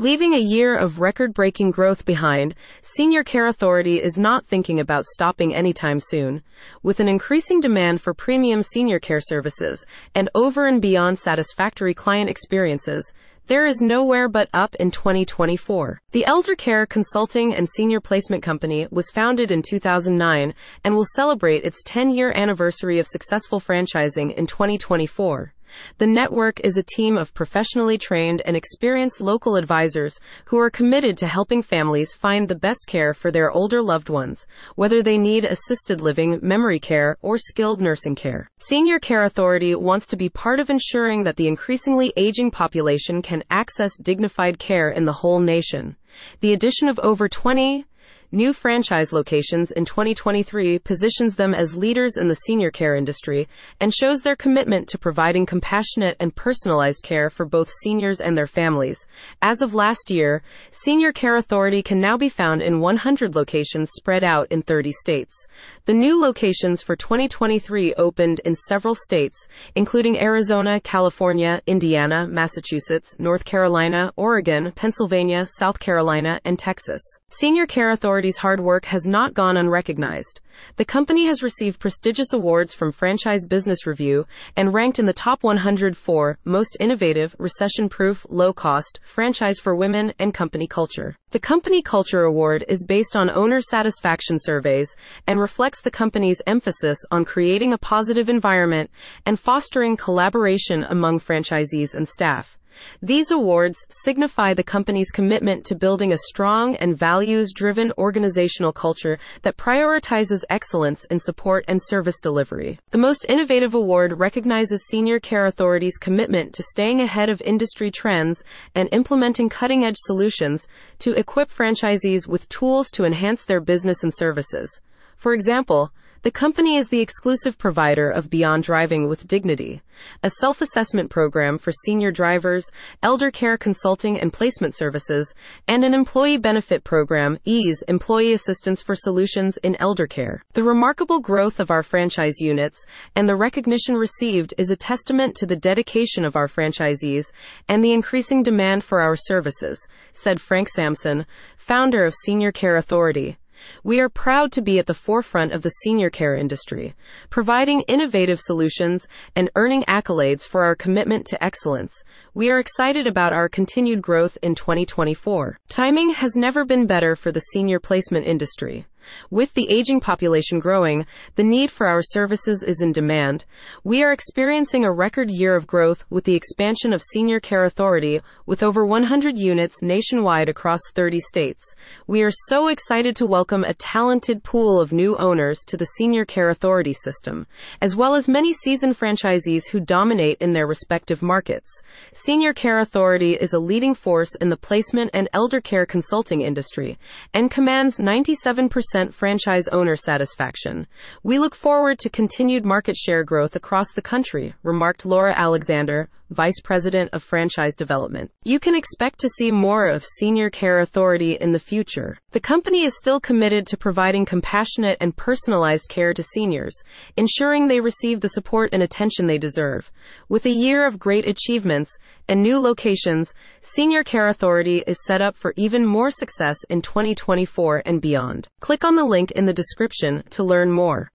Leaving a year of record breaking growth behind, Senior Care Authority is not thinking about stopping anytime soon. With an increasing demand for premium senior care services and over and beyond satisfactory client experiences, there is nowhere but up in 2024. The Elder Care Consulting and Senior Placement Company was founded in 2009 and will celebrate its 10 year anniversary of successful franchising in 2024. The network is a team of professionally trained and experienced local advisors who are committed to helping families find the best care for their older loved ones, whether they need assisted living, memory care, or skilled nursing care. Senior Care Authority wants to be part of ensuring that the increasingly aging population can access dignified care in the whole nation. The addition of over 20 new franchise locations in 2023 positions them as leaders in the senior care industry and shows their commitment to providing compassionate and personalized care for both seniors and their families. As of last year, Senior Care Authority can now be found in 100 locations spread out in 30 states. The new locations for 2023 opened in several states, including Arizona, California, Indiana, Massachusetts, North Carolina, Oregon, Pennsylvania, South Carolina, and Texas. Senior Care Authority Authority's hard work has not gone unrecognized. The company has received prestigious awards from Franchise Business Review and ranked in the top 100 for most innovative, recession proof, low cost, franchise for women, and company culture. The Company Culture Award is based on owner satisfaction surveys and reflects the company's emphasis on creating a positive environment and fostering collaboration among franchisees and staff. These awards signify the company's commitment to building a strong and values driven organizational culture that prioritizes excellence in support and service delivery. The Most Innovative Award recognizes Senior Care Authority's commitment to staying ahead of industry trends and implementing cutting edge solutions to equip franchisees with tools to enhance their business and services. For example, the company is the exclusive provider of Beyond Driving with Dignity, a self assessment program for senior drivers, elder care consulting and placement services, and an employee benefit program, EASE Employee Assistance for Solutions in Elder Care. The remarkable growth of our franchise units and the recognition received is a testament to the dedication of our franchisees and the increasing demand for our services, said Frank Sampson, founder of Senior Care Authority. We are proud to be at the forefront of the senior care industry, providing innovative solutions and earning accolades for our commitment to excellence. We are excited about our continued growth in 2024. Timing has never been better for the senior placement industry. With the aging population growing, the need for our services is in demand. We are experiencing a record year of growth with the expansion of Senior Care Authority with over 100 units nationwide across 30 states. We are so excited to welcome a talented pool of new owners to the Senior Care Authority system, as well as many seasoned franchisees who dominate in their respective markets. Senior Care Authority is a leading force in the placement and elder care consulting industry and commands 97% franchise owner satisfaction. We look forward to continued market share growth across the country, remarked Laura Alexander, Vice President of Franchise Development. You can expect to see more of Senior Care Authority in the future. The company is still committed to providing compassionate and personalized care to seniors, ensuring they receive the support and attention they deserve. With a year of great achievements and new locations, Senior Care Authority is set up for even more success in 2024 and beyond. Click on the link in the description to learn more.